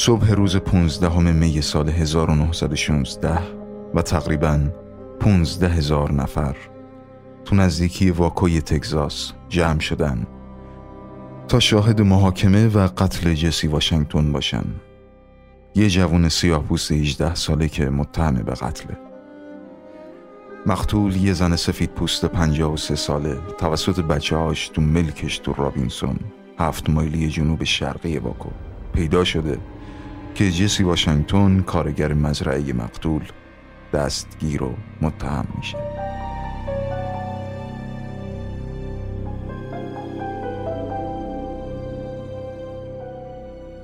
صبح روز 15 می سال 1916 و تقریبا 15 هزار نفر تو نزدیکی واکوی تگزاس جمع شدن تا شاهد محاکمه و قتل جسی واشنگتن باشن. یه جوون سیاه پوست 18 ساله که متهم به قتله مقتول یه زن سفید پوست 53 ساله توسط بچه هاش تو ملکش تو رابینسون هفت مایلی جنوب شرقی واکو. پیدا شده. که جسی واشنگتن کارگر مزرعه مقتول دستگیر و متهم میشه.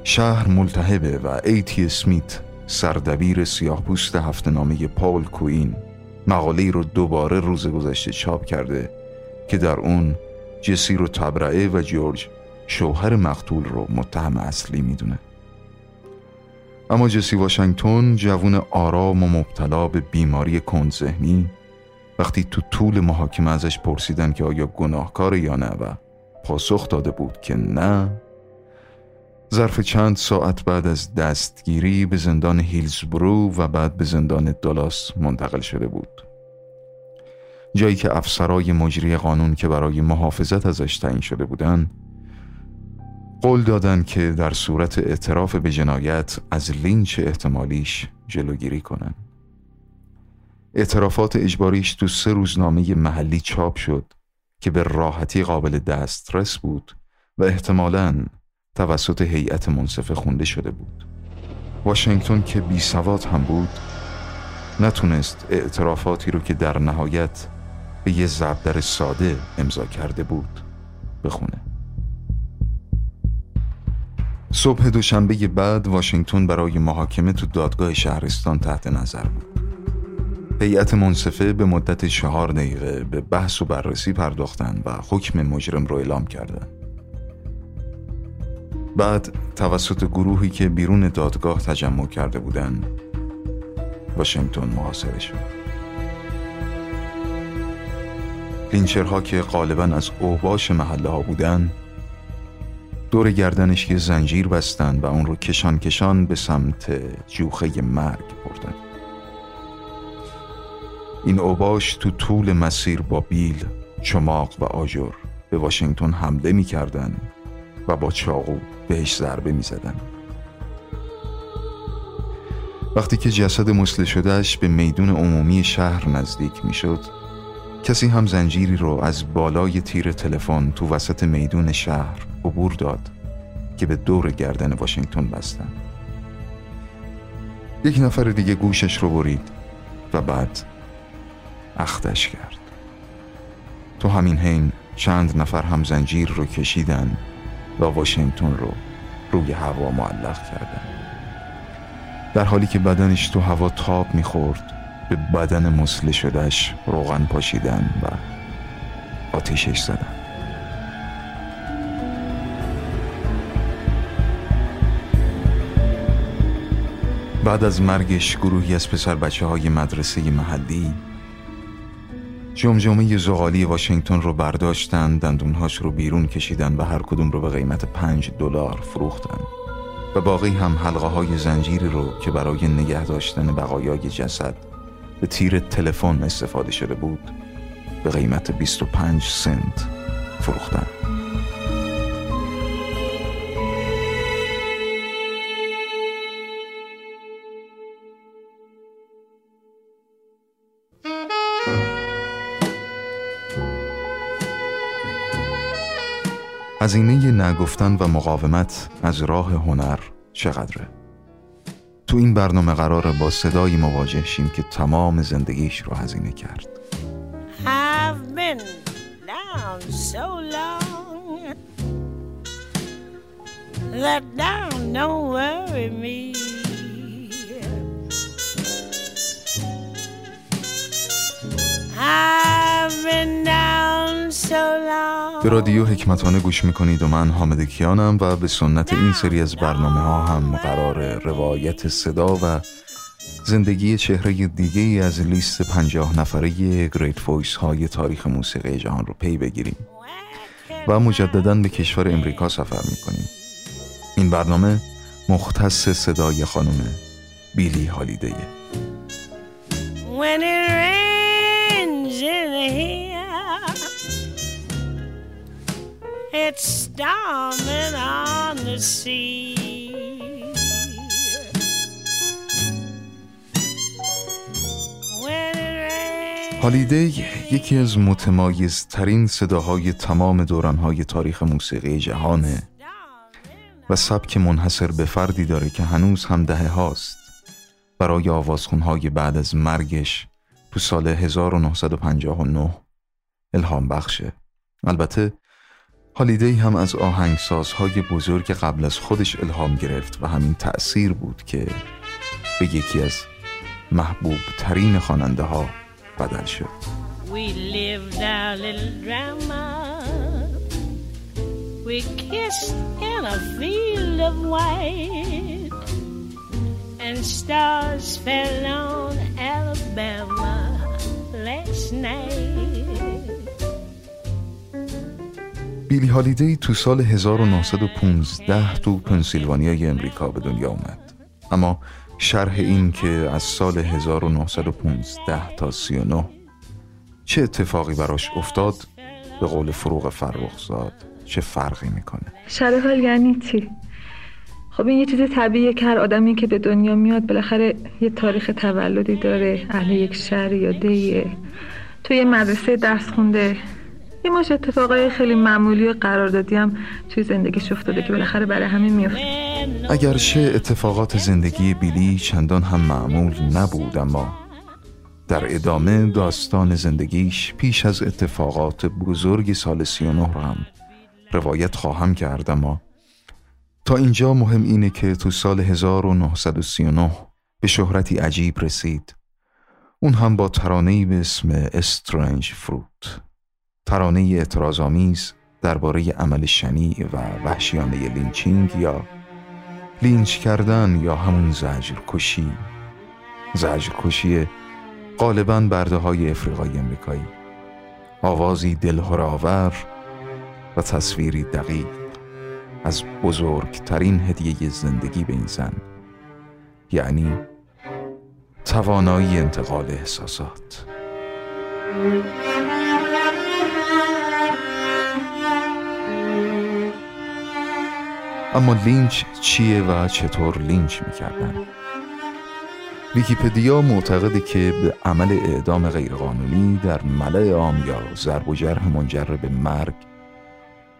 شهر ملتهبه و ایتی اسمیت سردبیر سیاه پوست هفته نامه پاول کوین مقاله رو دوباره روز گذشته چاپ کرده که در اون جسی رو تبرعه و جورج شوهر مقتول رو متهم اصلی می‌دونه. اما جسی واشنگتن جوون آرام و مبتلا به بیماری کند ذهنی وقتی تو طول محاکمه ازش پرسیدن که آیا گناهکار یا نه و پاسخ داده بود که نه ظرف چند ساعت بعد از دستگیری به زندان هیلزبرو و بعد به زندان دالاس منتقل شده بود. جایی که افسرای مجری قانون که برای محافظت ازش تعیین شده بودند قول دادن که در صورت اعتراف به جنایت از لینچ احتمالیش جلوگیری کنن. اعترافات اجباریش تو سه روزنامه محلی چاپ شد که به راحتی قابل دسترس بود و احتمالاً توسط هیئت منصفه خونده شده بود. واشنگتن که بی سواد هم بود نتونست اعترافاتی رو که در نهایت به یه زبدر ساده امضا کرده بود بخونه. صبح دوشنبه بعد واشنگتن برای محاکمه تو دادگاه شهرستان تحت نظر بود هیئت منصفه به مدت چهار دقیقه به بحث و بررسی پرداختن و حکم مجرم رو اعلام کردند. بعد توسط گروهی که بیرون دادگاه تجمع کرده بودند واشنگتن محاصره شد لینچرها که غالبا از اوباش محله ها بودن دور گردنش یه زنجیر بستن و اون رو کشان کشان به سمت جوخه مرگ بردن این اوباش تو طول مسیر با بیل، چماق و آجر به واشنگتن حمله می‌کردن و با چاقو بهش ضربه می زدن. وقتی که جسد مسله شدهش به میدون عمومی شهر نزدیک می شد کسی هم زنجیری رو از بالای تیر تلفن تو وسط میدون شهر عبور داد که به دور گردن واشنگتن بستن. یک نفر دیگه گوشش رو برید و بعد اختش کرد. تو همین حین چند نفر هم زنجیر رو کشیدن و واشنگتن رو روی هوا معلق کردن. در حالی که بدنش تو هوا تاب می‌خورد به بدن مسله شدهش روغن پاشیدن و آتیشش زدن. بعد از مرگش گروهی از پسر بچه های مدرسه محلی جمجمه زغالی واشنگتن رو برداشتن دندونهاش رو بیرون کشیدن و هر کدوم رو به قیمت پنج دلار فروختن. و باقی هم حلقه های زنجیری رو که برای نگه داشتن بقایای جسد به تیر تلفن استفاده شده بود به قیمت 25 سنت فروختن هزینه نگفتن و مقاومت از راه هنر چقدره؟ تو این برنامه قراره با صدایی مواجه شیم که تمام زندگیش رو هزینه کرد. به رادیو حکمتانه گوش می‌کنید و من حامد کیانم و به سنت این سری از برنامه ها هم قرار روایت صدا و زندگی چهره دیگه ای از لیست پنجاه نفره great voice های تاریخ موسیقی جهان رو پی بگیریم و مجددا به کشور امریکا سفر می‌کنیم. این برنامه مختص صدای خانم بیلی هالیدیه. It's storming on the sea. هالیدی یکی از متمایزترین صداهای تمام دورانهای تاریخ موسیقی جهانه و سبک منحصر به فردی داره که هنوز هم دهه هاست. برای آوازخونهای بعد از مرگش تو سال 1959 الهام بخشه. البته هالیدی هم از آهنگسازهای بزرگ قبل از خودش الهام گرفت و همین تأثیر بود که به یکی از محبوب ترین خواننده ها بدل شد. We lived our little drama. We kissed in a field of white And stars fell on Alabama last night. بیلی هالیدی تو سال 1915 تو پنسیلوانیای امریکا به دنیا اومد. اما شرح این که از سال 1915 تا 39 چه اتفاقی براش افتاد به قول فروغ فرخزاد چه فرقی می‌کنه؟ شرح حال یعنی چی؟ خب این یه چیز طبیعیه که هر آدمی که به دنیا میاد بالاخره یه تاریخ تولدی داره اهل یک شهر یا دیه. توی مدرسه درس خونده یه مش اتفاقای خیلی معمولی و قراردادی هم توی زندگیش افتاده که بالاخره برای همین میفته. اگرچه اتفاقات زندگی بیلی چندان هم معمول نبود اما در ادامه داستان زندگیش پیش از اتفاقات بزرگ سال 39 را هم روایت خواهم کرد اما تا اینجا مهم اینه که تو سال 1939 به شهرتی عجیب رسید. اون هم با ترانه‌ای به اسم Strange Fruit ترانه اعتراضآمیز درباره عمل شنیع و وحشیانه lynching یا لینچ کردن یا همون زجر کشی زجر کشی غالبا برده های افریقای امریکایی آوازی دلهراور و تصویری دقیق از بزرگترین هدیه زندگی به این زن یعنی توانایی انتقال احساسات. اما لینچ چیه و چطور لینچ می‌کردن؟ ویکیپدیا معتقده که به عمل اعدام غیرقانونی در ملأ عام یا ضرب و جرح منجر به مرگ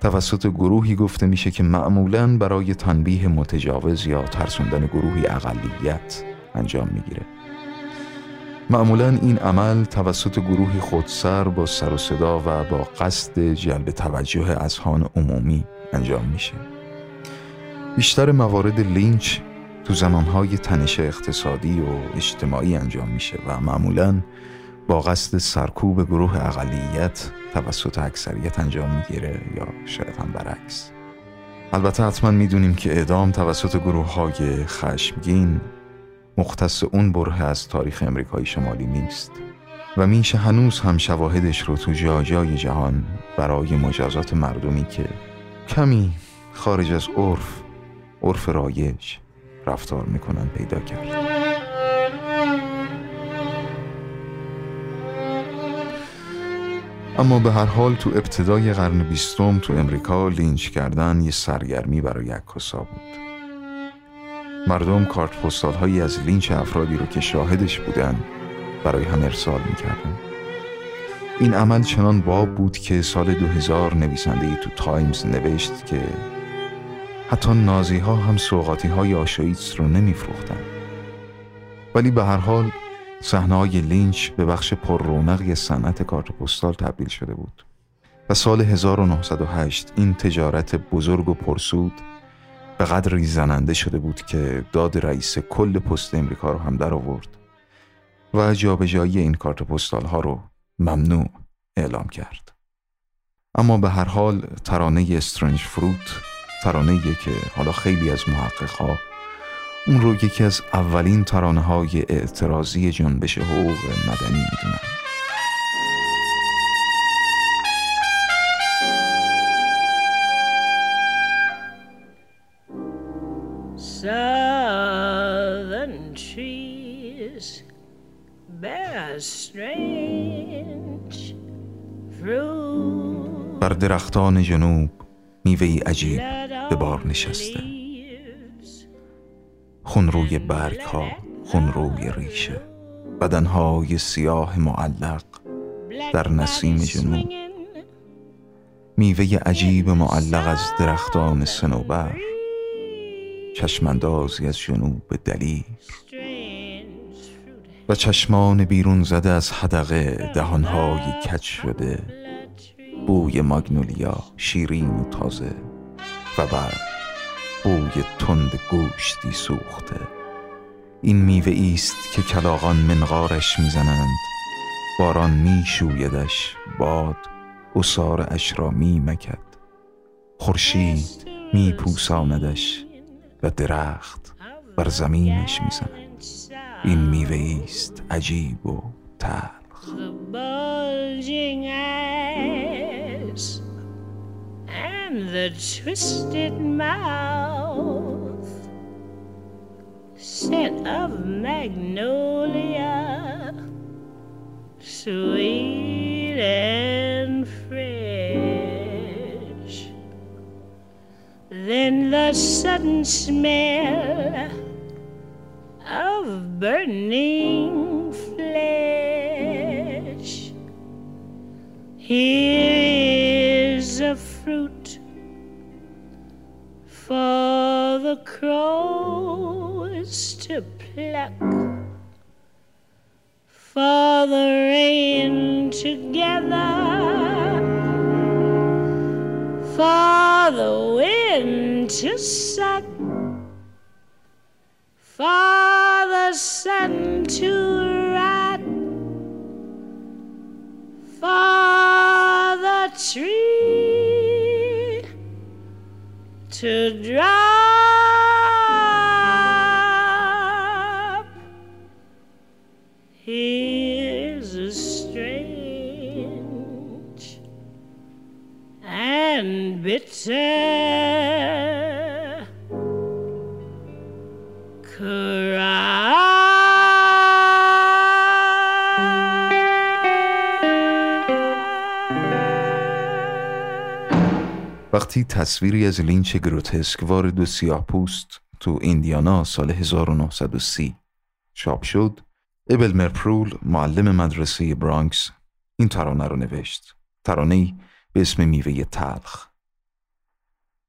توسط گروهی گفته میشه که معمولا برای تنبیه متجاوز یا ترسوندن گروهی اقلیت انجام می‌گیره معمولا این عمل توسط گروهی خودسر با سر و صدا و با قصد جلب توجه اذهان عمومی انجام میشه بیشتر موارد لینچ تو زمانهای تنش اقتصادی و اجتماعی انجام میشه و معمولا با قصد سرکوب گروه اقلیت توسط اکثریت انجام می‌گیره یا شاید هم برعکس. البته حتما می‌دونیم که اعدام توسط گروه های خشمگین مختص اون بره از تاریخ امریکای شمالی نیست و میشه هنوز هم شواهدش رو تو جای جهان برای مجازات مردمی که کمی خارج از عرف عرف رایج رفتار می‌کنن پیدا کرد. اما به هر حال تو ابتدای قرن بیستم تو امریکا لینچ کردن یه سرگرمی برای عکاسا بود. مردم کارت پستال هایی از لینچ افرادی رو که شاهدش بودن برای هم ارسال می‌کردن. این عمل چنان باب بود که سال 2000 نویسنده ای تو تایمز نوشت که حتی نازی ها هم سوغاتی های آشویتس رو نمیفروختن. ولی به هر حال صحنه های لینچ به بخش پر رونقی صنعت کارت پستال تبدیل شده بود. و سال 1908 این تجارت بزرگ و پرسود به قدری زننده شده بود که داد رئیس کل پست امریکا رو هم در آورد و جابجایی این کارت پستال ها رو ممنوع اعلام کرد. اما به هر حال ترانه استرنج فروت ترانه که حالا خیلی از محقق اون رو یکی از اولین ترانه های اعتراضی جنبش حقوق مدنی می‌دونن Southern trees bear strange fruit. بر درختان جنوب میوه عجیب به بار نشسته. خونروی برگ ها خونروی ریشه بدنهای سیاه معلق در نسیم جنوب. میوه عجیب معلق از درختان سنوبر چشماندازی از جنوب دلیر. و چشمان بیرون زده از حدقه دهانهای کج شده. بوی ماگنولیا شیرین و تازه و بعد بوی تند گوشتی سوخته. این میوه است که کلاغان منقارش می‌زنند. باران میشویدش باد اصار اش را میمکد. خورشید میپوساندش و درخت بر زمینش می‌زند. این میوه است عجیب و تلخ. And the twisted mouth scent of magnolia sweet and fresh. Then the sudden smell of burning flesh. Here fruit for the crows to pluck, for the rain together, for the wind to suck, for the sun to rot, for the tree to drop. Here's a strange and bitter وقتی تصویری از لینچ گروتسک وار دو سیاه پوست تو ایندیانا سال 1930 چاپ شد ابل میروپول معلم مدرسه برانکس این ترانه رو نوشت. ترانه به اسم میوه تلخ.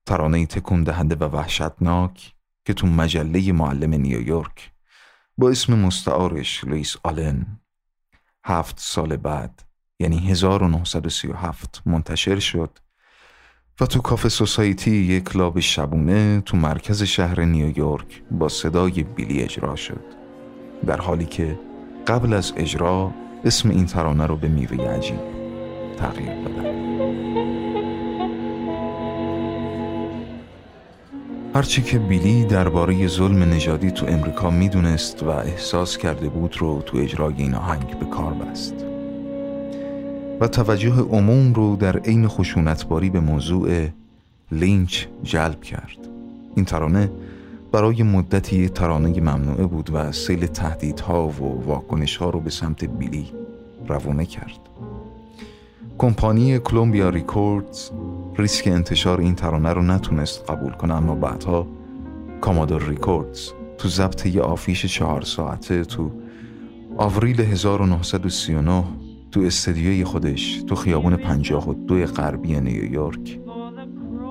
ترانه تکون دهنده و وحشتناک که تو مجله معلم نیویورک با اسم مستعارش لویس آلن. هفت سال بعد یعنی 1937 منتشر شد. و تو کافه سوسایتی یک کلاب شبونه تو مرکز شهر نیویورک با صدای بیلی اجرا شد. در حالی که قبل از اجرا اسم این ترانه رو به میوه عجیب تغییر دادن هرچی که بیلی درباره ظلم نژادی تو امریکا می‌دونست و احساس کرده بود رو تو اجرای این آهنگ به کار بست. و توجه عموم رو در عین خشونتباری به موضوع لینچ جلب کرد. این ترانه برای مدتی ترانه ممنوعه بود و سیل تهدیدها و واکنشها رو به سمت بیلی روانه کرد. کمپانی Columbia Records ریسک انتشار این ترانه رو نتونست قبول کنه اما بعدها Commodore Records تو ضبط یه آفیش چهار ساعته تو آوریل 1939 تو استدیوی خودش تو خیابون پنجاه و دو غربی نیویورک.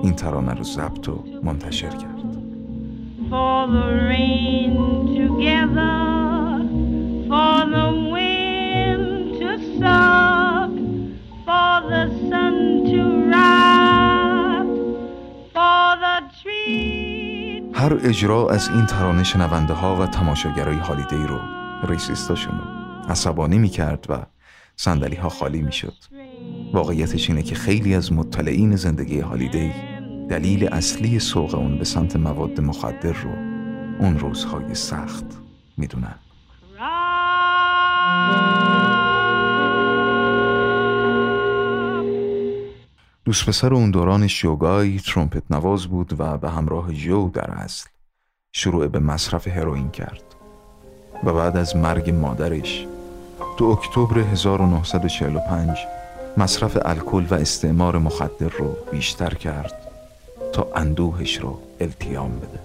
این ترانه رو ضبط و منتشر کرد. هر اجرا از این ترانه شنونده ها و تماشاگرای هالیدی رو ریسیستاشون عصبانی می کرد و سندلی ها خالی می شد واقعیتش اینه که خیلی از مطلعین زندگی هالیدی دلیل اصلی سوق اون به سمت مواد مخدر رو اون روزهای سخت می‌دونن. دوست پسر اون دوران شوگای ترومپت نواز بود و به همراه جو در اصل شروع به مصرف هروئین کرد و بعد از مرگ مادرش تو اکتبر 1945 مصرف الکل و استعمار مخدر رو بیشتر کرد تا اندوهش رو التیام بده.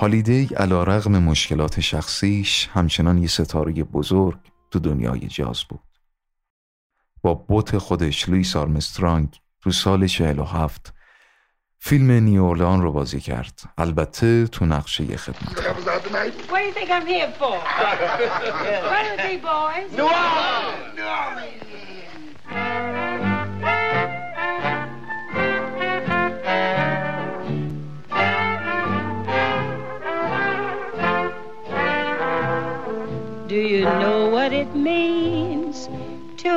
هالیدی علا رغم مشکلات شخصیش همچنان یه ستاره بزرگ تو دنیای جاز بود. با بوت خودش لویس آرمسترانگ تو سال 47 فیلم نیورلان رو بازی کرد. البته تو نقشه خدمت. Do you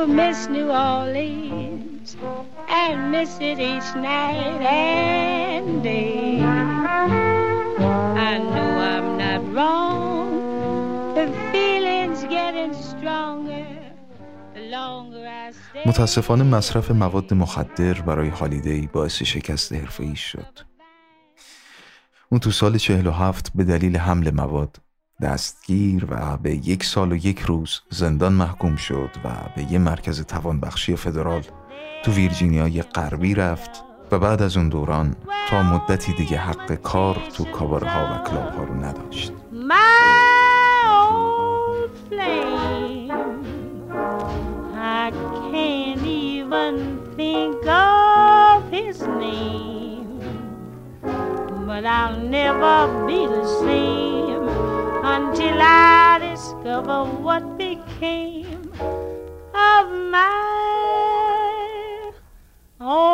miss New Orleans and miss it each night and day? I know I'm not wrong. The feeling's getting stronger. متاسفانه مصرف مواد مخدر برای هالیدی باعث شکست حرفه‌ای شد. اون تو سال 47 به دلیل حمل مواد دستگیر و به یک سال و یک روز زندان محکوم شد و به یه مرکز توانبخشی فدرال تو ویرجینیای غربی رفت و بعد از اون دوران تا مدتی دیگه حق کار تو کاباره ها و کلاب ها رو نداشت. But I'll never be the same. Until I discover what became of my old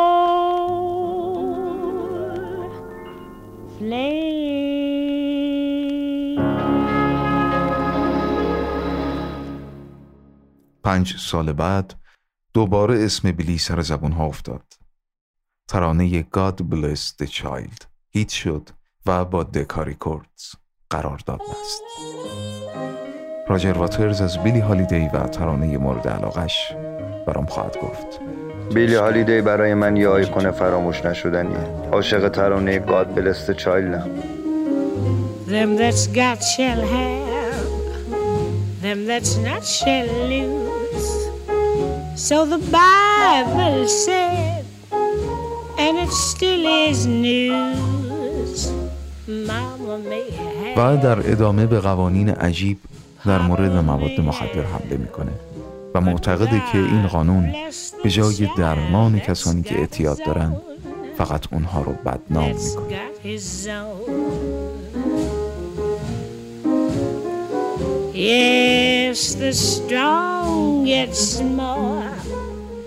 flame. پنج سال بعد دوباره اسم بیلی سر زبون ها افتاد. ترانه God Bless the Child. هیت شد و با دکاری کوردز قرار داد است راجر واترز از بیلی هالیدی و ترانه مورد علاقش برام خواهد گفت. بیلی هالیدی برای من یه آیکون فراموش نشدنیه عاشق ترانه گاد بلست چایلدم. Them that's got shall have Them that's not shall lose So the Bible said And it still is news. Mama may و در ادامه به قوانین عجیب در مورد مواد مخدر حمله می‌کنه و معتقده که این قانون به جای درمان کسانی که اعتیاد دارن فقط اونها رو بدنام می‌کنه.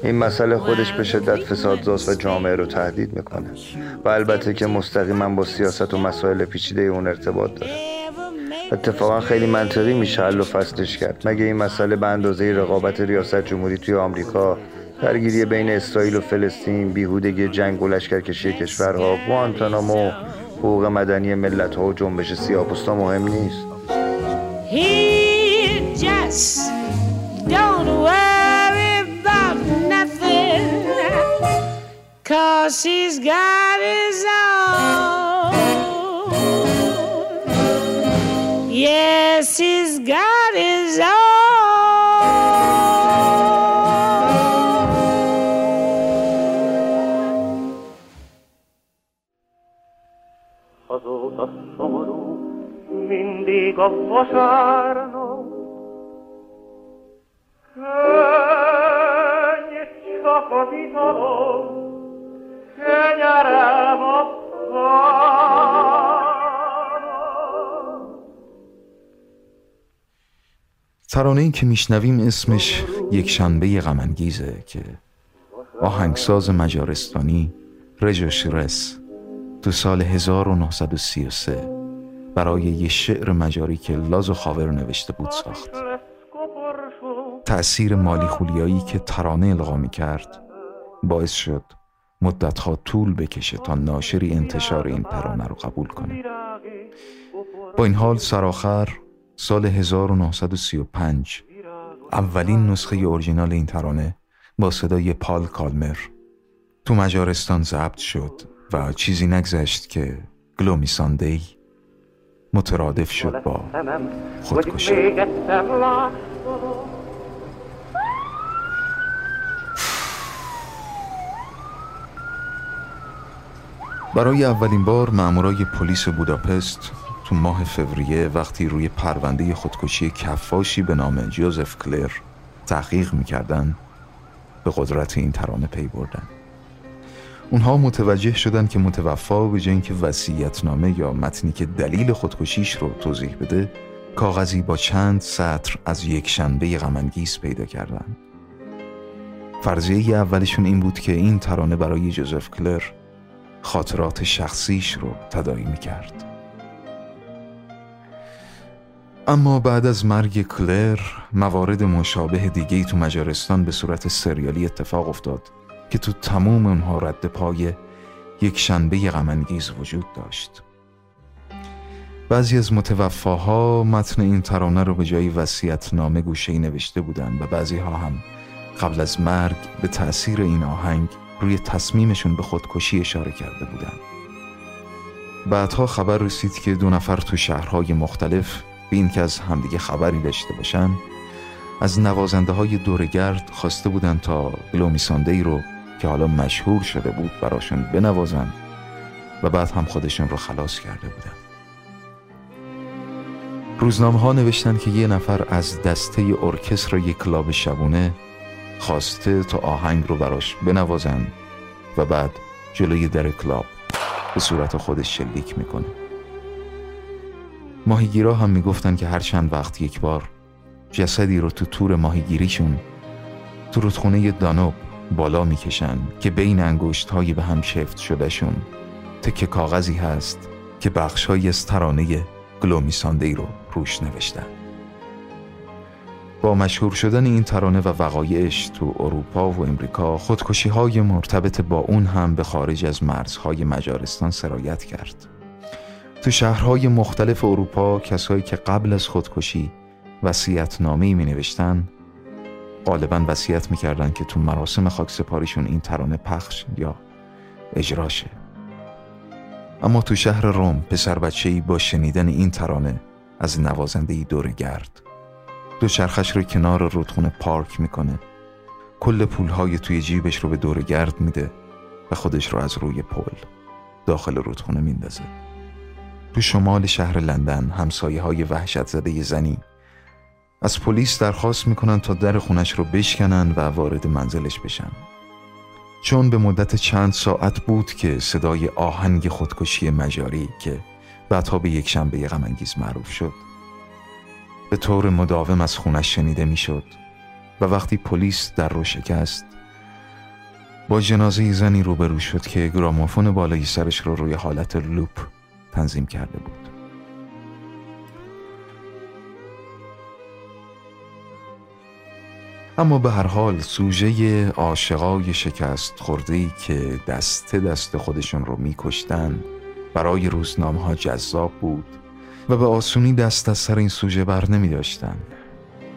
این مسئله خودش به شدت فسادزاست و جامعه رو تهدید می‌کنه. و البته که مستقیما با سیاست و مسائل پیچیده اون ارتباط داره. اتفاقا خیلی منطقی میشه حل و فصلش کرد. مگه این مسئله به اندازه رقابت ریاست جمهوری توی آمریکا درگیری بین اسرائیل و فلسطین بیهودگی جنگ و لشکرکشی کشورها گوانتانامو حقوق مدنی ملت ها و جنبش سیاپوستا مهم نیست. Cause he's got his own. Yes, he's got his own. Azóta szomorú, mindig a vasárnap, könny csak a ترانه ای که میشنویم اسمش یک شنبه غمانگیزه که آهنگساز مجارستانی رژو شرس تو سال 1933 برای یه شعر مجاری که لاز و خاور نوشته بود ساخت. تأثیر مالی خولیایی که ترانه القا کرد باعث شد مدتها طول بکشه تا ناشری انتشار این ترانه رو قبول کنه. با این حال سرآخر سال 1935 اولین نسخه اورجینال این ترانه با صدای پال کالمر تو مجارستان ضبط شد و چیزی نگذشت که گلومی ساندی مترادف شد با خودکشی. برای اولین بار مامورای پلیس بوداپست تو ماه فوریه وقتی روی پرونده خودکشی کفاشی به نام جوزف کلر تحقیق می‌کردن به قدرت این ترانه پی بردن. اونها متوجه شدن که متوفا به جای اینکه وصیتنامه یا متنی که دلیل خودکشیش رو توضیح بده کاغذی با چند سطر از یک شنبه غمانگیز پیدا کردن. فرضیه اولشون این بود که این ترانه برای جوزف کلر خاطرات شخصیش رو تدایی می کرد. اما بعد از مرگ کلر موارد مشابه دیگه تو مجارستان به صورت سریالی اتفاق افتاد که تو تموم اونها رد پای یک شنبه غمانگیز وجود داشت بعضی از متوفاها متن این ترانه رو به جای وسیعت نامه گوشه نوشته بودن و بعضی ها هم قبل از مرگ به تأثیر این آهنگ روی تصمیمشون به خودکشی اشاره کرده بودن. بعدها خبر رسید که دو نفر تو شهرهای مختلف به این که از همدیگه خبری داشته باشن از نوازنده های دورگرد خواسته بودن تا گلومی ای رو که حالا مشهور شده بود براشون بنوازن و بعد هم خودشون رو خلاص کرده بودن. روزنامه ها نوشتن که یه نفر از دسته ارکستر یک کلاب شبونه خواسته تا آهنگ رو براش بنوازن و بعد جلوی در کلاب به صورت خودش شلیک می‌کنه. ماهیگیرا هم می‌گفتن که هر چند وقت یک بار جسدی رو تو تور ماهیگیریشون تو رودخونه دانوب بالا می‌کشن که بین انگشت های به هم شفت شدهشون تک کاغذی هست که بخش های از ترانه رو روش نوشتن. با مشهور شدن این ترانه و وقایعش تو اروپا و امریکا خودکشی های مرتبط با اون هم به خارج از مرزهای مجارستان سرایت کرد. تو شهرهای مختلف اروپا کسایی که قبل از خودکشی وسیعت نامی می نوشتن غالبا وصیت می‌کردن که تو مراسم خاکسپاریشون این ترانه پخش یا اجراشه اما تو شهر روم پسر بچه ای با شنیدن این ترانه از نوازنده ای دور گرد. دو چرخش رو کنار رودخونه پارک می‌کنه. کل پولهای توی جیبش رو به دور گرد میده و خودش رو از روی پل داخل رودخونه میندازه. تو شمال شهر لندن همسایه های وحشت زده زنی از پلیس درخواست می‌کنن تا در خونش رو بشکنن و وارد منزلش بشن. چون به مدت چند ساعت بود که صدای آهنگ خودکشی مجاری که بعدها به یک شنبه غمانگیز معروف شد به طور مداوم از خونش شنیده می‌شد و وقتی پلیس در رو شکست با جنازه زنی روبرو شد که گرامافون بالای سرش رو روی حالت لوپ تنظیم کرده بود. اما به هر حال سوژه عاشقای شکست خورده که دست دست خودشون رو میکشتن برای روزنامه ها جذاب بود. و به آسونی دست از سر این سوژه بر نمی داشتن.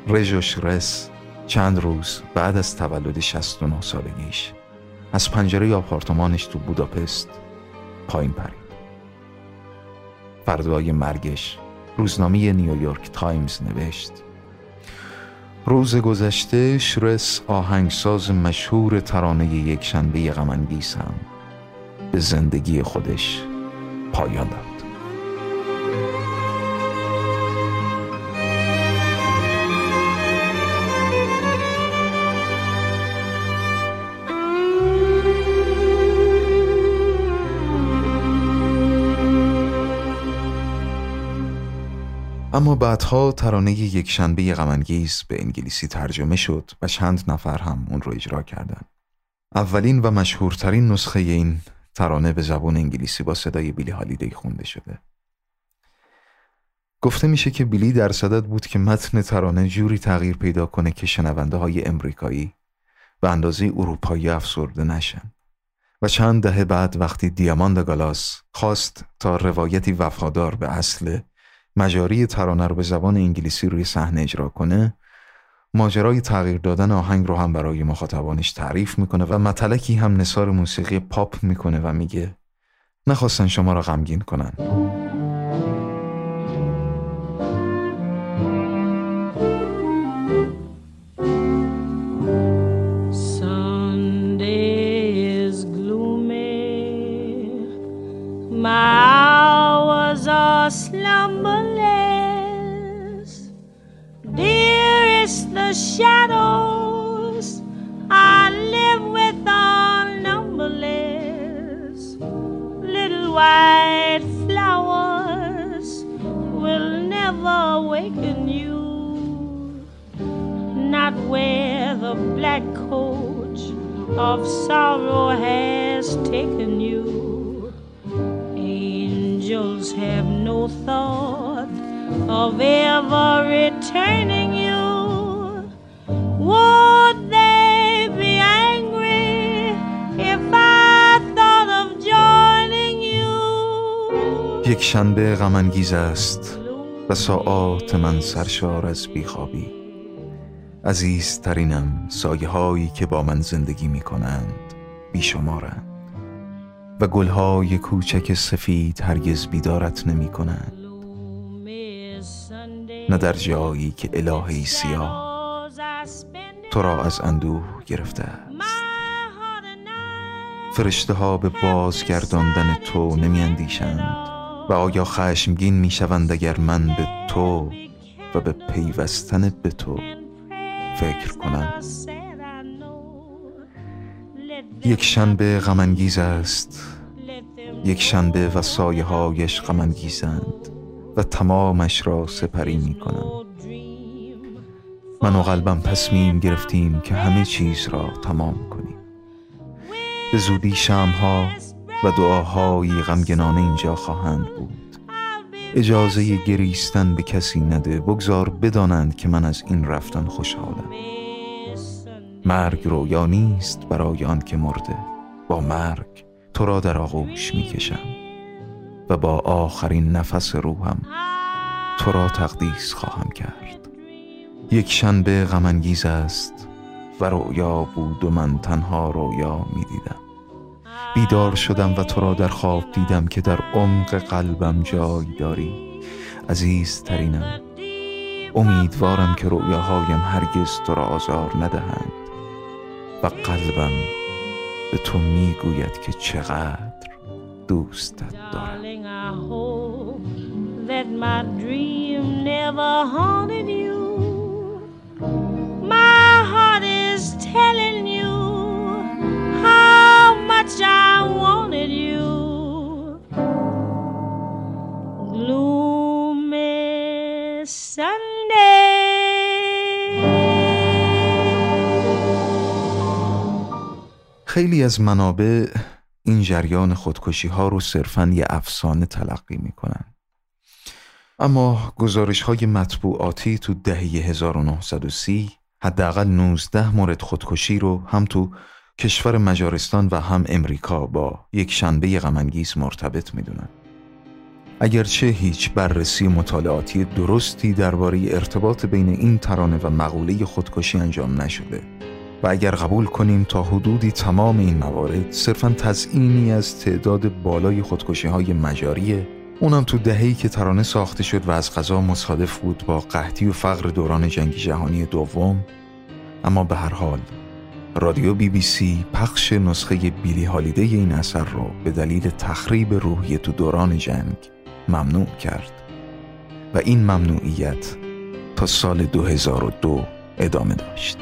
رژوش رس چند روز بعد از تولد 69 سالگیش از پنجره آپارتمانش تو بوداپست پایین پرید. فردای مرگش روزنامه نیویورک تایمز نوشت. روز گذشته شرس آهنگساز مشهور ترانه یک شنبه غمانگیز به زندگی خودش پایان داد. اما بعدها ترانه یک شنبه غمانگیز به انگلیسی ترجمه شد و چند نفر هم اون رو اجرا کردند. اولین و مشهورترین نسخه این ترانه به زبان انگلیسی با صدای بیلی هالیدی خونده شده. گفته میشه که بیلی در صدد بود که متن ترانه جوری تغییر پیدا کنه که شنونده های امریکایی به اندازه اروپایی افسرده نشن و چند دهه بعد وقتی دیاماند گالاس خواست تا روایتی وفادار به اصل مجاری ترانه رو به زبان انگلیسی روی صحنه اجرا کنه ماجرای تغییر دادن آهنگ رو هم برای مخاطبانش تعریف می‌کنه و متلکی هم نصار موسیقی پاپ می‌کنه و میگه نخواستن شما را غمگین کنن. Shadows I live with are numberless. Little white flowers will never awaken you, not where the black coach of sorrow has taken you. Angels have no thought of ever returning you. شنبه غمانگیز است و ساعات من سرشار از بیخوابی. عزیزترینم سایه هایی که با من زندگی می کنند بیشمارند و گلهای کوچک سفید هرگز بیدارت نمی کنند نه در جایی که الهی سیاه تو را از اندوه گرفته است. فرشته ها به بازگرداندن تو نمی اندیشند و آیا خشمگین می شوند اگر من به تو و به پیوستن به تو فکر کنم؟ یک شنبه غمانگیز است. یک شنبه و سایه هایش غمانگیزند و تمامش را سپری می کنم من و قلبم تصمیم گرفتیم که همه چیز را تمام کنیم. به زودی شمها و دعاهایی غمگنانه اینجا خواهند بود. اجازه گریستن به کسی نده بگذار بدانند که من از این رفتن خوشحالم. مرگ رویا نیست برای آن که مرده با مرگ تو را در آغوش می‌کشم و با آخرین نفس روحم تو را تقدیس خواهم کرد. یک شنبه غمانگیز است و رویا بود و من تنها رویا می‌دیدم. بیدار شدم و تو را در خواب دیدم که در عمق قلبم جای داری. عزیزترینم امیدوارم که رؤیاهایم هرگز تو را آزار ندهند و قلبم به تو می‌گوید که چقدر دوستت دارم. خیلی از منابع این جریان خودکشی ها رو صرفا یه افسانه تلقی می‌کنن. اما گزارش های مطبوعاتی تو دهه 1930 حداقل 19 مورد خودکشی رو هم تو کشور مجارستان و هم امریکا با یک شنبه غمانگیز مرتبط می‌دونن. اگرچه هیچ بررسی مطالعاتی درستی درباره ارتباط بین این ترانه و مقوله خودکشی انجام نشده و اگر قبول کنیم تا حدودی تمام این موارد صرفا تزئینی از تعداد بالای خودکشی های مجاریه اونم تو دههی که ترانه ساخته شد و از غذا مصادف بود با قحطی و فقر دوران جنگ جهانی دوم اما به هر حال رادیو بی بی سی پخش نسخه بیلی هالیده این اثر را به دلیل تخریب روحی تو دوران جنگ ممنوع کرد. و این ممنوعیت تا سال 2002 ادامه داشت.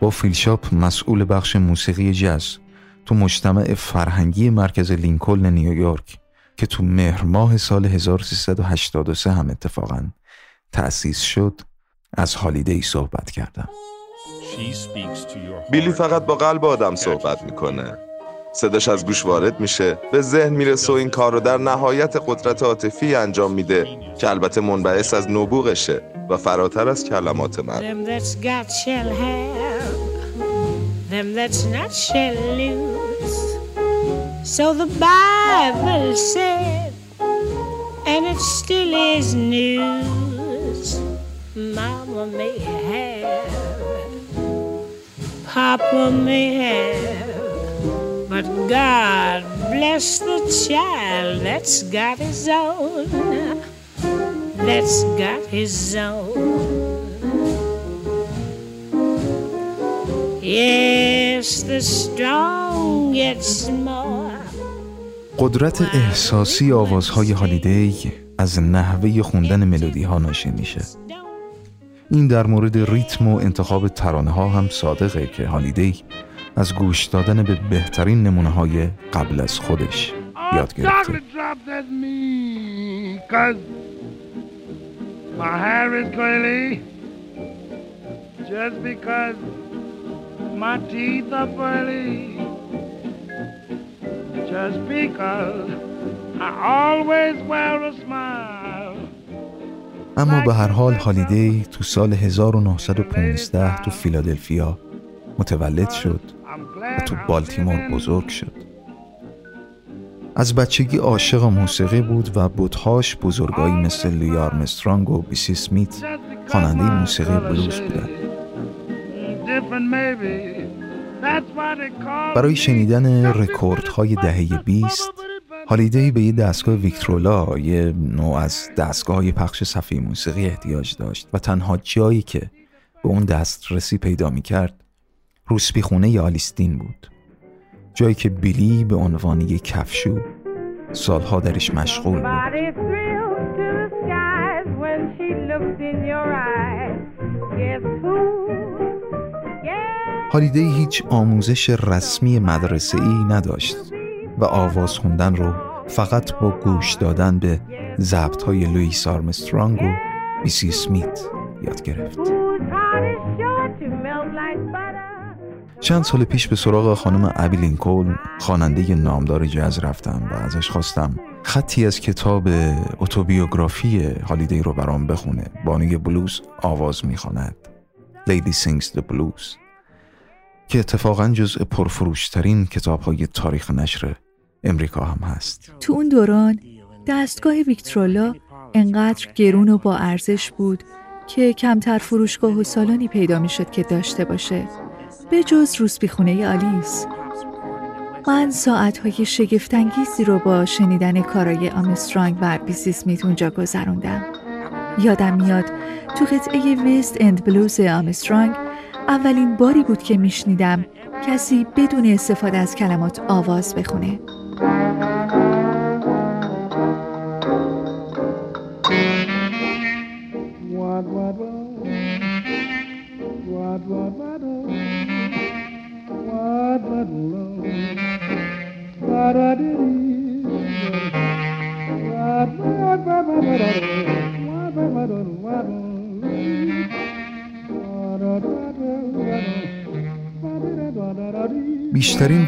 با فیلشاپ مسئول بخش موسیقی جز تو مجتمع فرهنگی مرکز لینکلن نیویورک که تو مهر ماه سال 1383 هم اتفاقا تأسیس شد از هالیدی صحبت کردم. بیلی فقط با قلب آدم صحبت می‌کنه. صداش از گوش وارد میشه. به ذهن می‌رسه و این کار رو در نهایت قدرت عاطفی انجام میده که البته منبعث از نبوغشه و فراتر از کلمات من So the Bible said, and it still is news. Mama may have, Papa may have, but God bless the child that's got his own, that's got his own. Yes, the strong get small. قدرت احساسی آوازهای هالیدی از نحوه خوندن ملودی ها ناشی میشه. این در مورد ریتم و انتخاب ترانه ها هم صادقه که هالیدی از گوش دادن به بهترین نمونه های قبل از خودش یاد گرفته. Just because I always wear a smile. اما به هر حال هالیدی تو سال 1915 تو فیلادلفیا متولد شد و تو بالتیمور بزرگ شد. از بچگی عاشق موسیقی بود و بوتهاش بزرگایی مثل لوی آرمسترانگ و بیسی سمیت خواننده موسیقی بلوز بودن برای شنیدن رکوردهای دهه 20 هالیدی به یه دستگاه ویکترولا یه نوع از دستگاه پخش صفحه موسیقی احتیاج داشت و تنها جایی که به اون دسترسی پیدا می کرد روسپی خونه آلیستین بود. جایی که بیلی به عنوان یک کفشو سالها درش مشغول بود. هالیدی هیچ آموزش رسمی مدرسه ای نداشت و آواز خوندن رو فقط با گوش دادن به ضبط های لویس آرمسترانگ و بیسی سمیت یاد گرفت. چند سال پیش به سراغ خانم ابی لینکلن خواننده نامدار جز رفتم و ازش خواستم خطی از کتاب اتوبیوگرافی هالیدی رو برام بخونه. بانوی بلوز آواز می‌خواند. Lady Sings the Blues. که اتفاقا جزء پرفروشترین کتاب های تاریخ نشر امریکا هم هست. تو اون دوران دستگاه ویکترولا انقدر گرون و با ارزش بود که کمتر فروشگاه و سالانی پیدا می شد که داشته باشه. به جز روسبی خونه آلیس. من ساعتهای شگفتانگیزی رو با شنیدن کارای آمسترانگ و بیسی سمیت اونجا گذروندم. یادم میاد تو قطعه ویست اند بلوز آمسترانگ اولین باری بود که میشنیدم کسی بدون استفاده از کلمات آواز بخونه.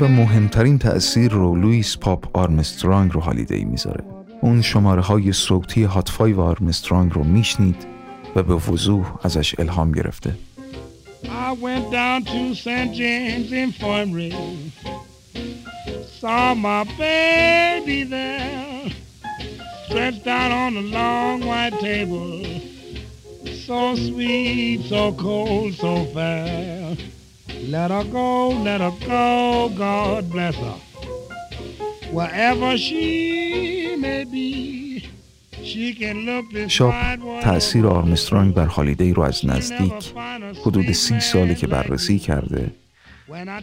و مهمترین تأثیر رو لویس پاپ آرمسترانگ رو هالیدی می‌ذاره. اون شماره های صوتی هاتفای و آرمسترانگ رو میشنید و به وضوح ازش الهام گرفته. So sweet, so cold, so fair. Let her go, let her go, God bless her. Wherever she may be, she can look شاپ تأثیر آرمسترانگ بر هالیدی رو از نزدیک حدود سی سالی که بررسی کرده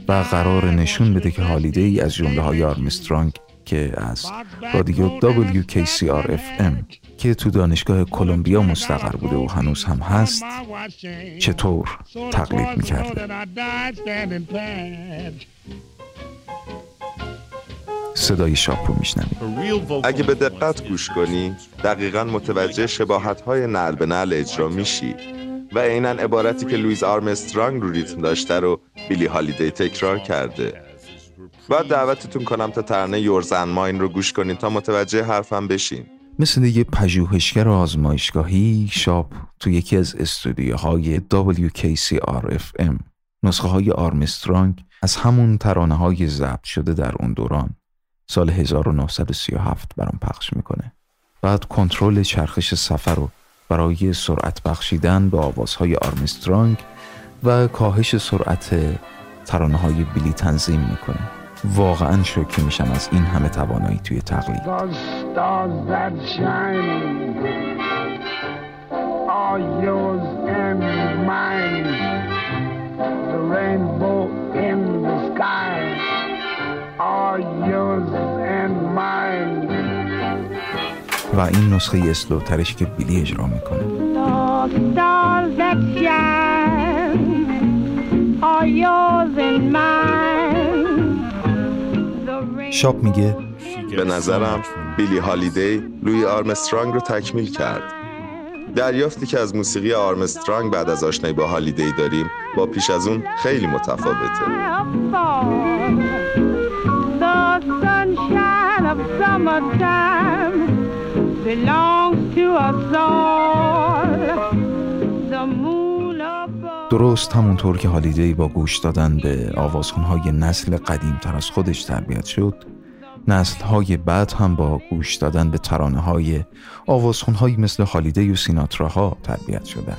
و قرار نشون بده که هالیدی از جمله های آرمسترانگ که از رادیو WKCR-FM که تو دانشگاه کلمبیا مستقر بوده و هنوز هم هست چطور تقلید می‌کرده؟ صدای شاپ رو میشنویم. اگه به دقت گوش کنی دقیقا متوجه شباهت های نعل به نعل اجرا میشی. و عینا عبارتی که لوییس آرمسترانگ رو ریتم داشته رو بیلی هالیدی تکرار کرده. بعد دعوتتون کنم تا ترانه Yours and Mine رو گوش کنین تا متوجه حرفم بشین. مثل یه پژوهشگر آزمایشگاهی شاپ تو یکی از استودیوهای WKCR-FM نسخه های آرمسترانگ از همون ترانه های ضبط شده در اون دوران. سال 1937 برام پخش می‌کنه. بعد کنترل چرخش سفر رو برای سرعت بخشیدن به آوازهای آرمسترانگ و کاهش سرعت ترانه های بیلی تنظیم می‌کنه. واقعا شوکه میشم از این همه توانایی توی تقلید. و این نسخه اسلوترش که بیلی اجرا می‌کنه. شاپ میگه به نظرم بیلی هالیدی لوی آرمسترانگ رو تکمیل کرد. دریافتی که از موسیقی آرمسترانگ بعد از آشنایی با هالیدی داریم با پیش از اون خیلی متفاوته. درست همونطور که هالیدی با گوش دادن به آوازخونهای نسل قدیم تر از خودش تربیت شد نسل های بعد هم با گوش دادن به ترانه های آوازخونهایی مثل هالیدی و سیناتراها تربیت شدن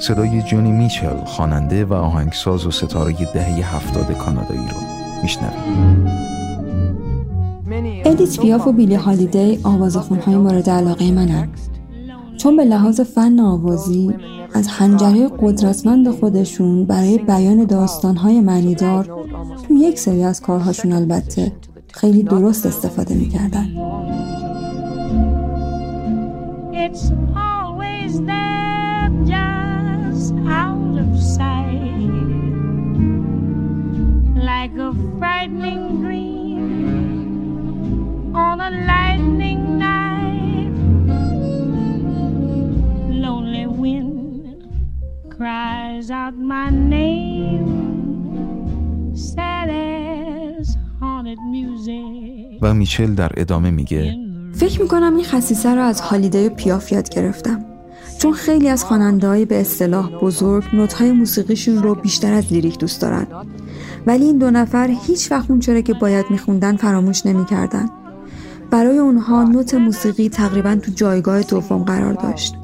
صدای جونی میچل خواننده و آهنگساز و ستاره دهه هفتاد کانادایی رو میشنویم. ادیت پیاف و بیلی هالیدی های مورد علاقه منن. چون به لحاظ فن آوازی از حنجره قدرتمند خودشون برای بیان داستانهای معنیدار تو یک سری از کارهاشون البته خیلی درست استفاده می‌کردن like a frightening dream on a lightning night. Cries out my name. Sad as haunted music. و میچل در ادامه میگه فکر می‌کنم این خصیصه رو از هالیده پیاف یاد گرفتم چون خیلی از خواننده‌های به اصطلاح بزرگ نوت‌های موسیقیشون رو بیشتر از لیریک دوست دارن ولی این دو نفر هیچ وقت اون که باید میخوندن فراموش نمی‌کردن برای اونها نوت موسیقی تقریبا تو جایگاه دوم قرار داشت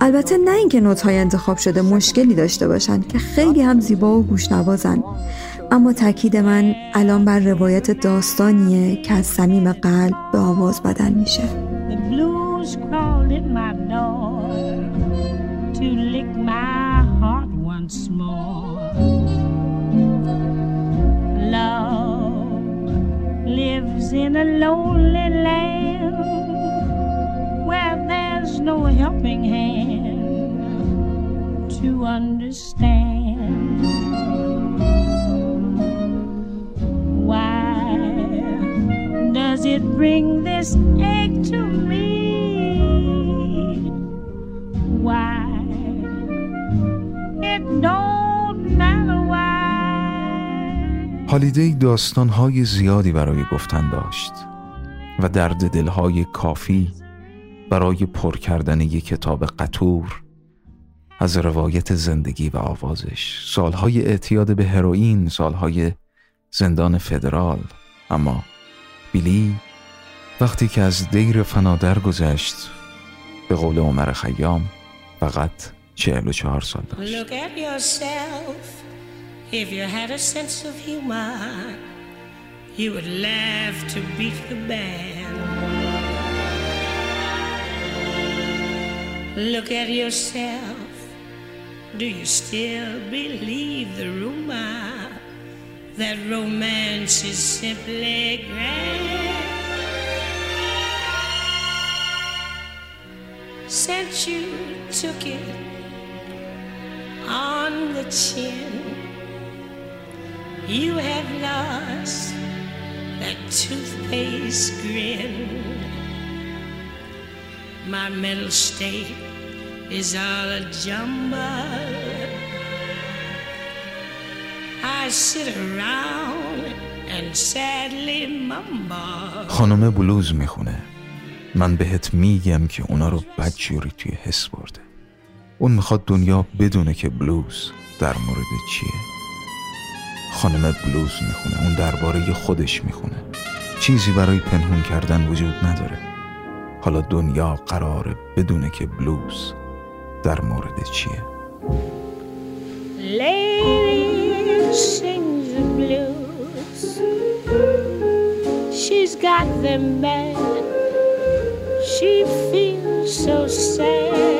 البته نه اینکه نوت های انتخاب شده مشکلی داشته باشن که خیلی هم زیبا و گوشنوازن اما تاکید من الان بر روایت داستانیه که از صمیم قلب به آواز بدن میشه. Lives in a lonely land where there's no helping hand to understand why does it bring this ache to me why it don't matter هالیدی داستانهای زیادی برای گفتن داشت و درد دلهای کافی برای پر کردن یک کتاب قطور از روایت زندگی و آوازش. سالهای اعتیاد به هروئین سالهای زندان فدرال. اما بیلی وقتی که از دیر فنادر گذشت به قول عمر خیام فقط چهل و چهار سال داشت. Look at yourself. Do you still believe the rumor that romance is simply grand. Since you took it on the chin, you have lost that toothpaste grin. My mental state is all a jumble. I sit around and sadly mumble. خانم بلوز می‌خونه. من بهت میگم که اونا رو بدجوری توی حس برده. اون می‌خواد دنیا بدونه که بلوز در مورد چیه. خانم بلوز می‌خونه اون درباره خودش می‌خونه. چیزی برای پنهون کردن وجود نداره. حالا دنیا قراره بدونه که بلوز در مورد چیه Lady sings the blues. She's got them bad. She feels so sad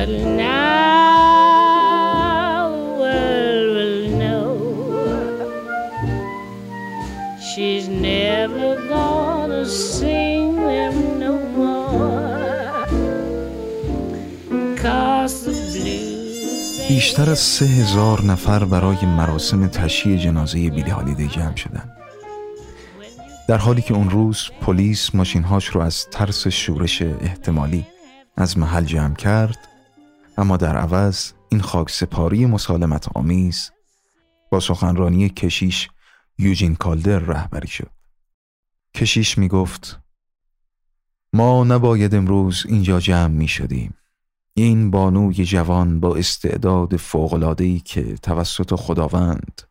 But now the world will know she's never gonna sing them no more. Cause the بیشتر از سه هزار نفر برای مراسم تشییع جنازه بیلی هالیدی جمع شدن در حالی که اون روز پلیس ماشینهاش رو از ترس شورش احتمالی از محل جمع کرد اما در عوض این خاک سپاری مسالمت آمیز با سخنرانی کشیش یوجین کالدر رهبری شد. کشیش می گفت ما نباید امروز اینجا جمع می شدیم این بانوی جوان با استعداد فوقلادهی که توسط خداوند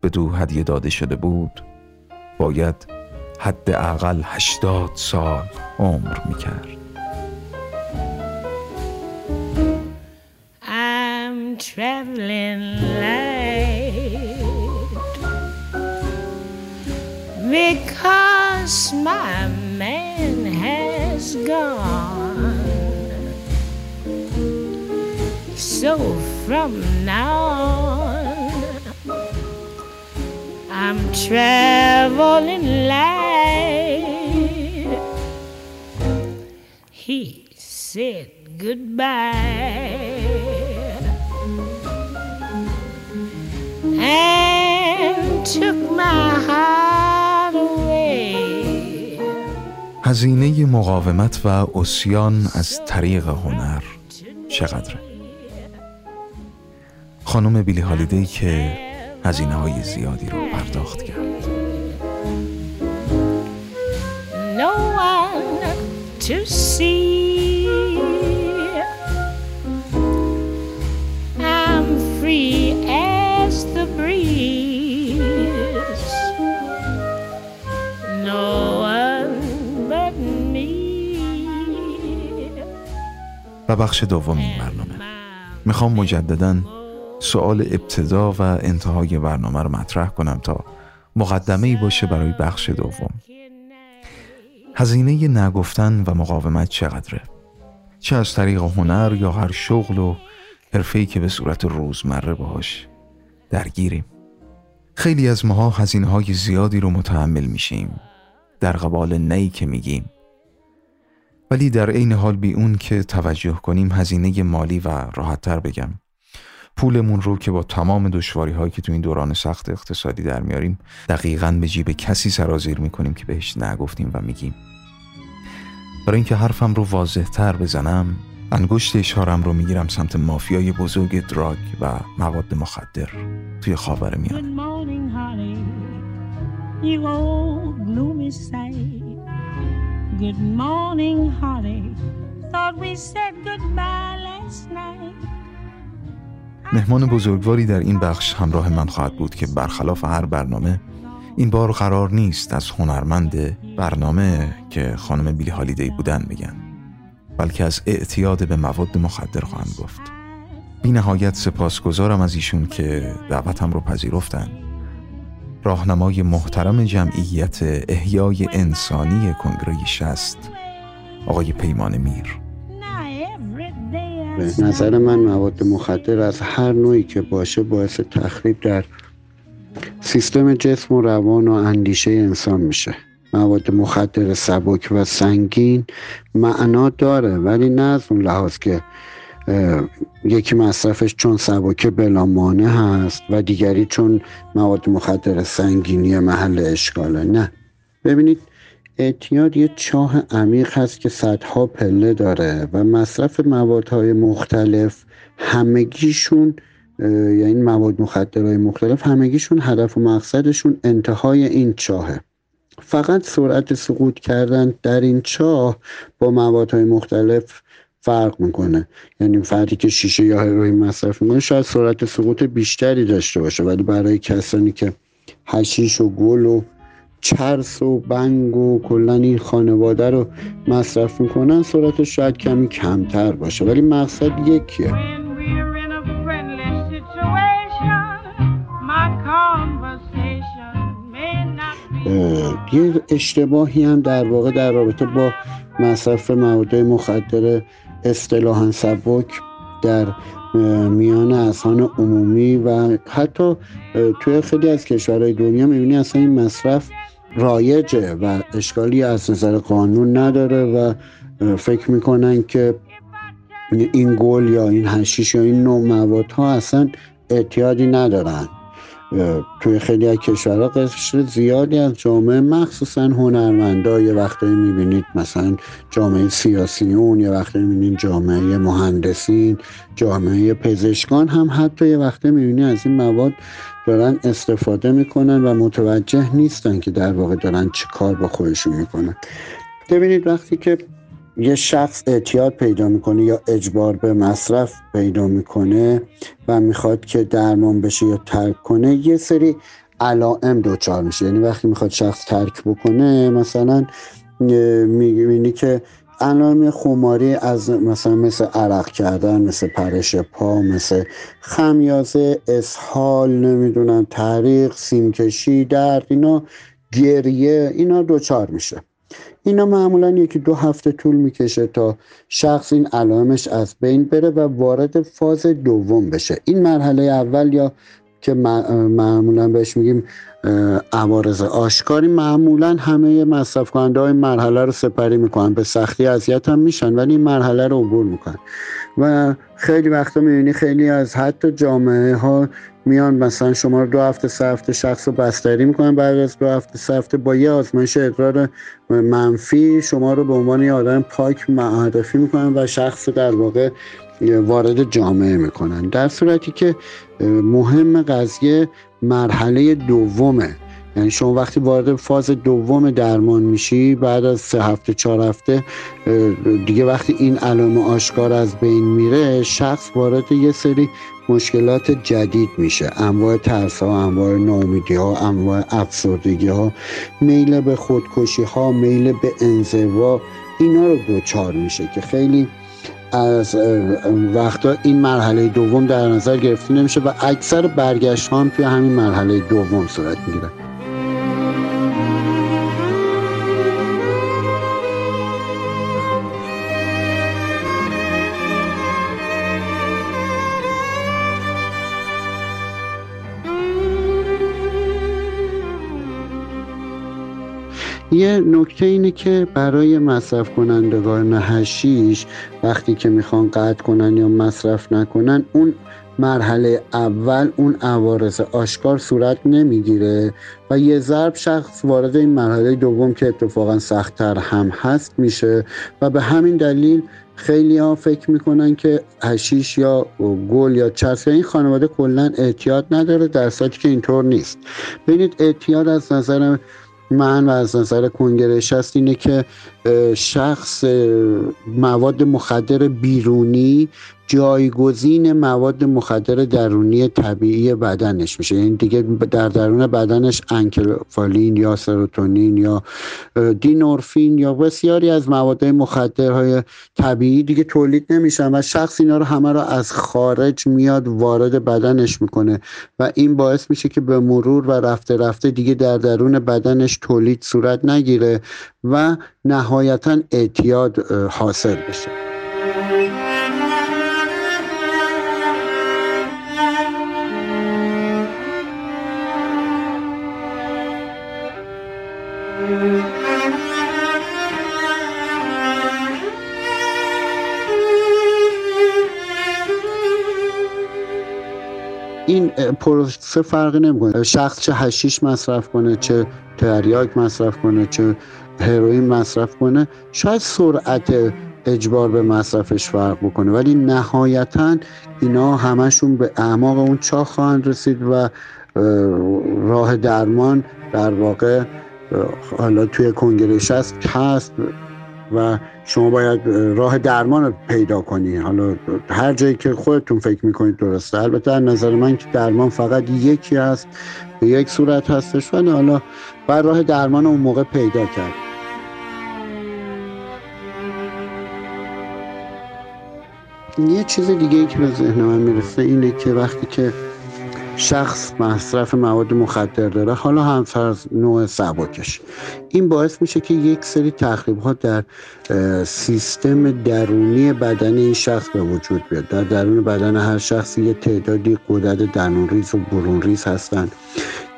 به دو هدیه داده شده بود باید حداقل هشتاد سال عمر می کرد Traveling light because my man has gone. So from now on, I'm traveling light. He said goodbye هزینه مقاومت و اسیان از طریق هنر چقدره؟ خانم بیلی هالیدی که هزینه های زیادی رو پرداخت کرد no one to see. و بخش دوم این برنامه. می‌خوام مجددا سوال ابتدا و انتهای برنامه رو مطرح کنم تا مقدمه ای باشه برای بخش دوم. هزینه نگفتن و مقاومت چقدره؟ چه از طریق هنر یا هر شغل و حرفه‌ای که به صورت روزمره باهاش درگیریم؟ خیلی از ماها هزینه های زیادی رو متحمل میشیم. در قبال نی که میگیم ولی در عین حال بی اون که توجه کنیم هزینه مالی و راحتتر بگم. پولمون رو که با تمام دشواری هایی که تو این دوران سخت اقتصادی در میاریم دقیقا به جیب کسی سرازیر می‌کنیم که بهش نگفتیم و میگیم. برای اینکه حرفم رو واضح تر بزنم انگشت اشارم رو می‌گیرم سمت مافیای بزرگ دراگ و مواد مخدر توی خاور میانه Good morning, Thought we said goodbye last night. مهمان بزرگواری در این بخش همراه من خواهد بود که برخلاف هر برنامه این بار قرار نیست از هنرمند برنامه که خانم بیلی هالیدی بودن میگن بلکه از اعتیاد به مواد مخدر خواهم گفت. بی نهایت سپاسگزارم از ایشون که دعوتم رو پذیرفتن. راهنمای محترم جمعیت احیای انسانی کنگره شست آقای پیمان میر. به نظر من مواد مخدر از هر نوعی که باشه باعث تخریب در سیستم جسم و روان و اندیشه انسان میشه. مواد مخدر سبک و سنگین معنا داره ولی نه از اون لحاظ که یکی مصرفش چون سبکه بلامانه هست و دیگری چون مواد مخدر سنگینی محل اشکاله. نه. ببینید اعتیاد یه چاه عمیق هست که صدها پله داره و مصرف موادهای مختلف همگیشون یعنی مواد مخدرهای مختلف همگیشون هدف و مقصدشون انتهای این چاهه. فقط سرعت سقوط کردن در این چاه با موادهای مختلف فرق می‌کنه. یعنی فردی که شیشه یا هروئین مصرف می‌کنه شاید سرعت سقوط بیشتری داشته باشه ولی برای کسانی که هشیش و گل و چرس و بنگ و کلا این خانواده رو مصرف می‌کنن سرعتش شاید کمی کمتر باشه. ولی مقصد یکیه. یه اشتباهی هم در واقع در رابطه با مصرف مواد مخدر اصطلاحا سبک در میان اذهان عمومی و حتی توی خیلی از کشورهای دنیا می‌بینی اصلا این مصرف رایجه و اشکالی از نظر قانون نداره و فکر می‌کنن که این گل یا این هشیش یا این نوع مواد ها اصلا اعتیادی ندارن. توی خیلی از کشورها قشر زیادی از جامعه مخصوصا هنرمندا یه وقتایی می‌بینید مثلا جامعه سیاسیون یه وقتایی می‌بینید جامعه مهندسین جامعه پزشکان هم حتی یه وقته می‌بینید از این مواد دارن استفاده می‌کنن و متوجه نیستن که در واقع دارن چه کار با خودشون می‌کنن. ببینید وقتی که یه شخص اعتیاد پیدا می‌کنه یا اجبار به مصرف پیدا می‌کنه و می‌خواد که درمان بشه یا ترک کنه یه سری علائم دوچار میشه. یعنی وقتی می‌خواد شخص ترک بکنه مثلا می‌بینی که علائم خماری از مثلا مثل عرق کردن مثل پرش پا مثل خمیازه اسهال نمی‌دونم تحریق سیمکشی درد اینا گریه اینا دوچار میشه. اینا معمولا یکی دو هفته طول می‌کشه تا شخص این علائمش از بین بره و وارد فاز دوم بشه. این مرحله اول یا که معمولا بهش میگیم عوارض آشکاری معمولا همه مصرف کننده های مرحله رو سپری می‌کنن. به سختی اذیت هم میشن ولی این مرحله رو عبور می‌کنن. و خیلی وقتا می‌بینی خیلی از حتی جامعه ها میان مثلا شما رو دو هفته سه هفته شخص رو بستری می‌کنن بعد از دو هفته سه هفته با یه آزمایش ادرار منفی شما رو به عنوان یه آدم پاک معرفی می‌کنن و شخص در واقع وارد جامعه می‌کنن. در صورتی که مهم قضیه مرحله دومه. یعنی شما وقتی وارد فاز دوم درمان میشی بعد از سه هفته چهار هفته دیگه وقتی این علائم آشکار از بین میره شخص وارد یه سری مشکلات جدید میشه. انواع ترس ها انواع نامیدی ها انواع افسردگی ها میل به خودکشی ها میل به انزوا اینا رو دوچار میشه که خیلی از وقتا این مرحله دوم در نظر گرفته نمیشه و اکثر برگشت هم توی همین مرحله دوم صورت می‌گیره. یه نکته اینه که برای مصرف کنندگان هشیش وقتی که می‌خوان قطع کنن یا مصرف نکنن اون مرحله اول اون عوارض آشکار صورت نمی‌گیره و یه ضرب شخص وارد این مرحله دوم که اتفاقا سختتر هم هست میشه و به همین دلیل خیلی ها فکر می‌کنن که هشیش یا گل یا چرس این خانواده کلا اعتیاد نداره در که اینطور نیست. ببینید اعتیاد از نظر من و از نظر کنگرش هست اینه که شخص مواد مخدر بیرونی جایگزین مواد مخدر درونی طبیعی بدنش میشه. یعنی دیگه در درون بدنش انکلفالین یا سروتونین یا دینورفین یا بسیاری از مواد مخدرهای طبیعی دیگه تولید نمیشن و شخص اینا رو همه رو از خارج میاد وارد بدنش می‌کنه و این باعث میشه که به مرور و رفته رفته دیگه در درون بدنش تولید صورت نگیره و نهایتا اعتیاد حاصل بشه. این پروسه فرقی نمی‌کنه. شخص چه هشیش مصرف کنه چه تریاک مصرف کنه چه هروئین مصرف کنه شاید سرعت اجبار به مصرفش فرق بکنه. ولی نهایتا اینا همشون به اعماق اون چاه خواهند رسید و راه درمان در واقع حالا توی کنگرش هست هست و شما باید راه درمان رو پیدا کنی. حالا هر جایی که خودتون فکر می‌کنید درسته. البته در نظر من که درمان فقط یکی هست به یک صورت هستش. ولی حالا باید راه درمان اون موقع پیدا کرد. یه چیز دیگه ای که به ذهن من می‌رسه اینه که وقتی که شخص مصرف مواد مخدر داره حالا هم فرض نوع سبکش. این باعث میشه که یک سری تخریب ها در سیستم درونی بدن این شخص به وجود بیاد. در درون بدن هر شخصی یه تعدادی قدرت درون ریز و برون ریز هستند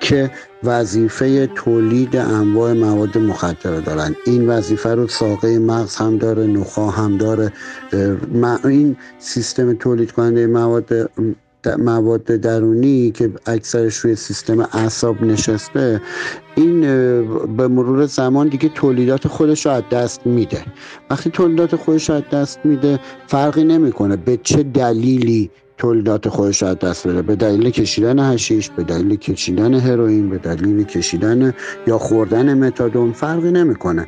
که وظیفه تولید انواع مواد مخدر دارن. این وظیفه رو ساقه مغز هم داره نخا هم داره. این سیستم تولید کننده مواد مواد درونی که اکثرش روی سیستم اعصاب نشسته این به مرور زمان دیگه تولیدات خودش رو از دست میده. وقتی تولیدات خودش رو از دست میده فرقی نمی‌کنه به چه دلیلی تولیدات خودش از دست بده. به دلیل کشیدن هشیش به دلیل کشیدن هروئین به دلیل کشیدن یا خوردن متادون فرقی نمی‌کنه.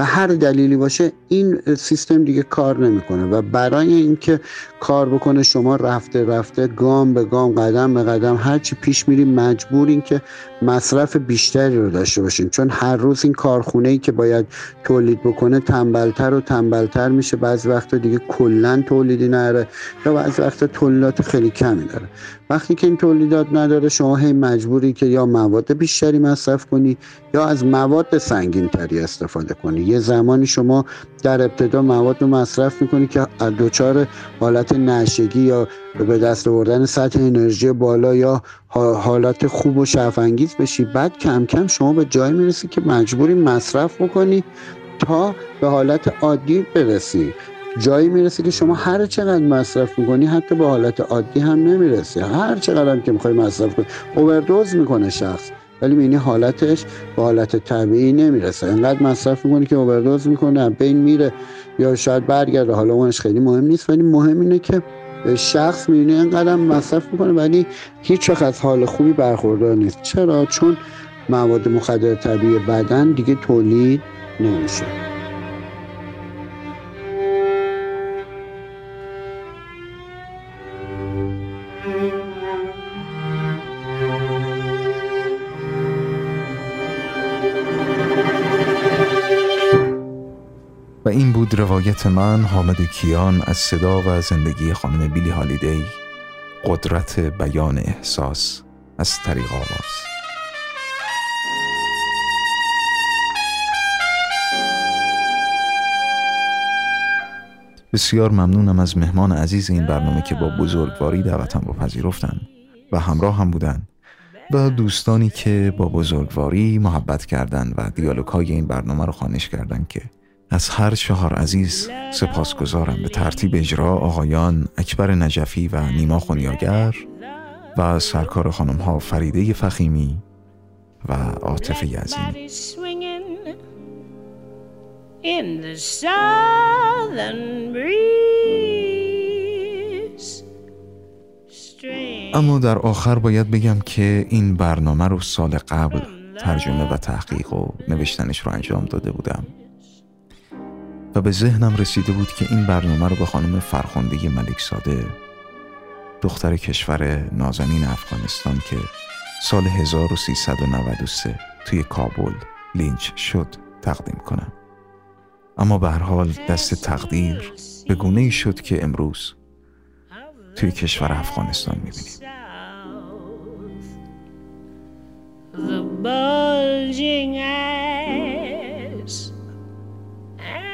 و هر دلیلی باشه این سیستم دیگه کار نمی‌کنه و برای اینکه کار بکنه شما رفته رفته گام به گام قدم به قدم هرچی پیش میریم مجبورین که مصرف بیشتری رو داشته باشین چون هر روز این کارخونه ای که باید تولید بکنه تنبلتر و تنبلتر میشه. بعضی وقتا دیگه کلا تولیدی نره یا بعضی وقتا تولیدات خیلی کمی داره. وقتی که این تولیدات نداره شما هی مجبوری که یا مواد بیشتری مصرف کنی یا از مواد سنگین تری استفاده کنی. یه زمانی شما در ابتدا مواد رو مصرف می‌کنی که دچار حالت نشگی یا به دست آوردن سطح انرژی بالا یا حالات خوب و شفنگیز بشی. بعد کم کم شما به جای می‌رسی که مجبوری مصرف بکنی تا به حالت عادی برسی. جایی می‌رسی که شما هر چقدر مصرف می‌کنی حتی به حالت عادی هم نمی‌رسی. هر چقدر هم که می‌خوای مصرف کنی. اووردوز می‌کنه شخص. ولی می‌بینی حالتش به حالت طبیعی نمی‌رسه. انقدر مصرف می‌کنه که اووردوز می‌کنه بین میره. یا شاید برگرده. حالا اونش خیلی مهم نیست ولی مهم اینه که شخص می‌بینی اینقدر مصرف می‌کنه ولی هیچ از حال خوبی برخوردار نیست. چرا؟ چون مواد مخدر طبیعی بدن دیگه تولید نمیشه. روایت من حامد کیان از صدا و زندگی خانم بیلی هالیدی قدرت بیان احساس از طریق آواز. بسیار ممنونم از مهمان عزیز این برنامه که با بزرگواری دعوتم رو پذیرفتن و همراه هم بودن و دوستانی که با بزرگواری محبت کردند و دیالوگ های این برنامه رو خانش کردند که از هر چهار عزیز سپاسگزارم. به ترتیب اجرا آقایان اکبر نجفی و نیما خونیاگر و سرکار خانم ها فریده فخیمی و عاطفه یزینی اما در آخر باید بگم که این برنامه رو سال قبل ترجمه و تحقیق و نوشتنش رو انجام داده بودم. و به ذهنم رسیده بود که این برنامه رو به خانم فرخنده ملک ساده دختر کشور نازنین افغانستان که سال 1393 توی کابل لینچ شد تقدیم کنم. اما به هر حال دست تقدیر به گونه ای شد که امروز توی کشور افغانستان می‌بینیم. The bulging eyes